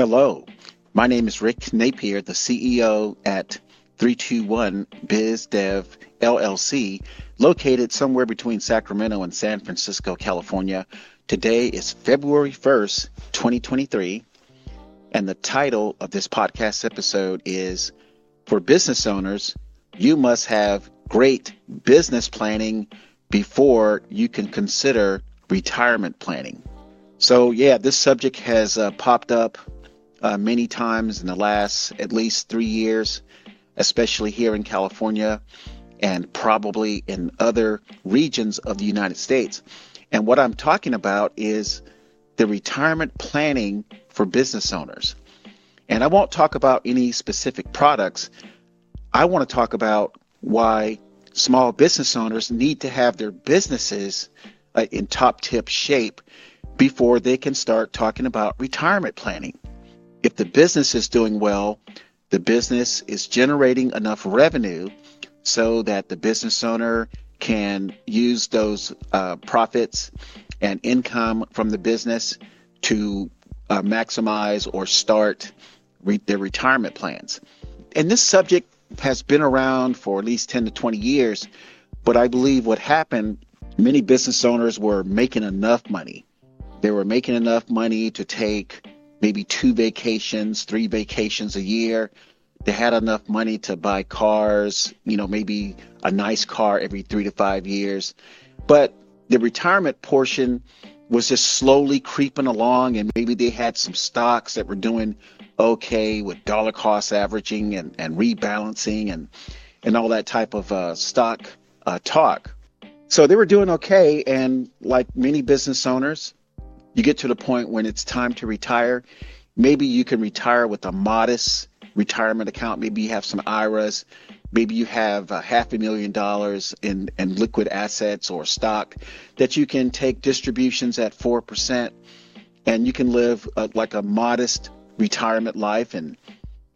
Hello, my name is Rick Napier, the CEO at 321 Biz Dev LLC, located somewhere between Sacramento and San Francisco, California. Today is February 1st, 2023, and the title of this podcast episode is For Business Owners, You Must Have Great Business Planning Before You Can Consider Retirement Planning. So, yeah, this subject has uh, popped up uh, many times in the last at least three years, especially here in California and probably in other regions of the United States. And what I'm talking about is the retirement planning for business owners. And I won't talk about any specific products. I want to talk about why small business owners need to have their businesses uh, in top tip shape before they can start talking about retirement planning if the business is doing well, the business is generating enough revenue so that the business owner can use those uh, profits and income from the business to uh, maximize or start re- their retirement plans. And this subject has been around for at least 10 to 20 years, but I believe what happened, many business owners were making enough money. They were making enough money to take maybe two vacations, three vacations a year. They had enough money to buy cars, you know, maybe a nice car every three to five years. But the retirement portion was just slowly creeping along, and maybe they had some stocks that were doing okay with dollar cost averaging and, and rebalancing and, and all that type of uh, stock uh, talk. So they were doing okay, and like many business owners, you get to the point when it's time to retire, maybe you can retire with a modest retirement account. Maybe you have some IRAs. Maybe you have a half a million dollars in, in liquid assets or stock that you can take distributions at 4% and you can live a, like a modest retirement life and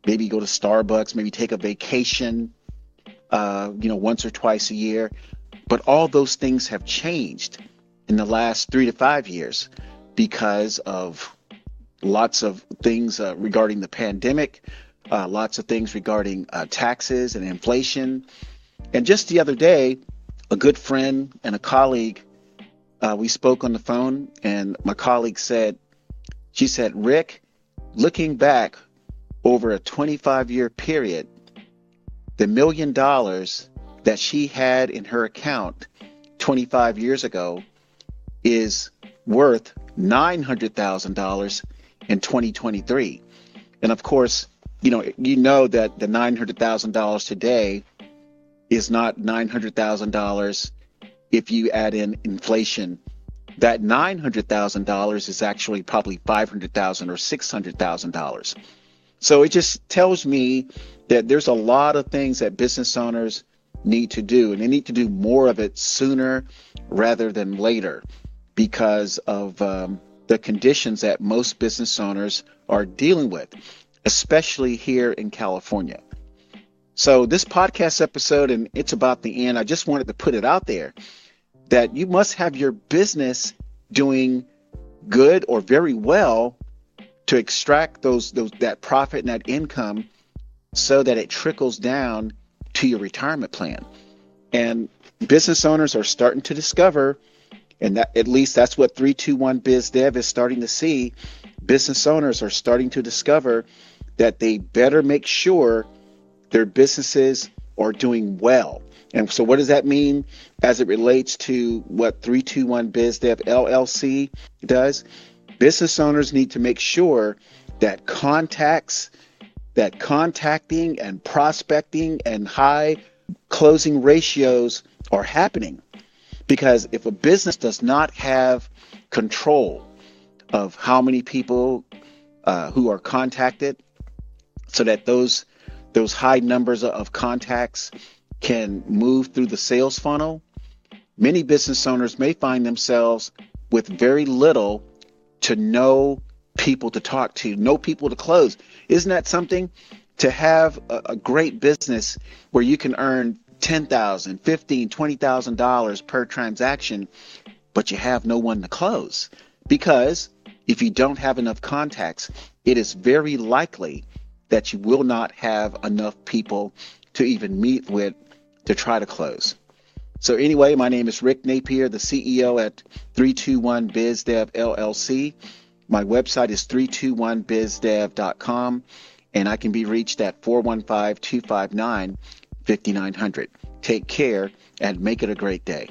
maybe go to Starbucks, maybe take a vacation, uh, you know, once or twice a year. But all those things have changed in the last three to five years because of lots of things uh, regarding the pandemic, uh, lots of things regarding uh, taxes and inflation. And just the other day, a good friend and a colleague, uh, we spoke on the phone, and my colleague said, she said, Rick, looking back over a 25 year period, the million dollars that she had in her account 25 years ago is worth $900,000 in 2023. And of course, you know, you know that the $900,000 today is not $900,000 if you add in inflation. That $900,000 is actually probably $500,000 or $600,000. So it just tells me that there's a lot of things that business owners need to do, and they need to do more of it sooner rather than later because of um, the conditions that most business owners are dealing with, especially here in California. So, this podcast episode, and it's about the end, I just wanted to put it out there that you must have your business doing good or very well to extract those, those that profit and that income so that it trickles down to your retirement plan. And business owners are starting to discover and that, at least that's what 321 Biz Dev is starting to see. Business owners are starting to discover that they better make sure their businesses are doing well. And so, what does that mean as it relates to what 321 Biz Dev LLC does? Business owners need to make sure that contacts, that contacting and prospecting and high closing ratios are happening. Because if a business does not have control of how many people uh, who are contacted, so that those those high numbers of contacts can move through the sales funnel, many business owners may find themselves with very little to no people to talk to, no people to close. Isn't that something? To have a, a great business where you can earn ten thousand, fifteen, twenty thousand dollars per transaction, but you have no one to close because if you don't have enough contacts, it is very likely that you will not have enough people to even meet with to try to close. So anyway, my name is Rick Napier, the CEO at 321 BizDev LLC. My website is 321bizdev.com and I can be reached at 415 259 5900. Take care and make it a great day.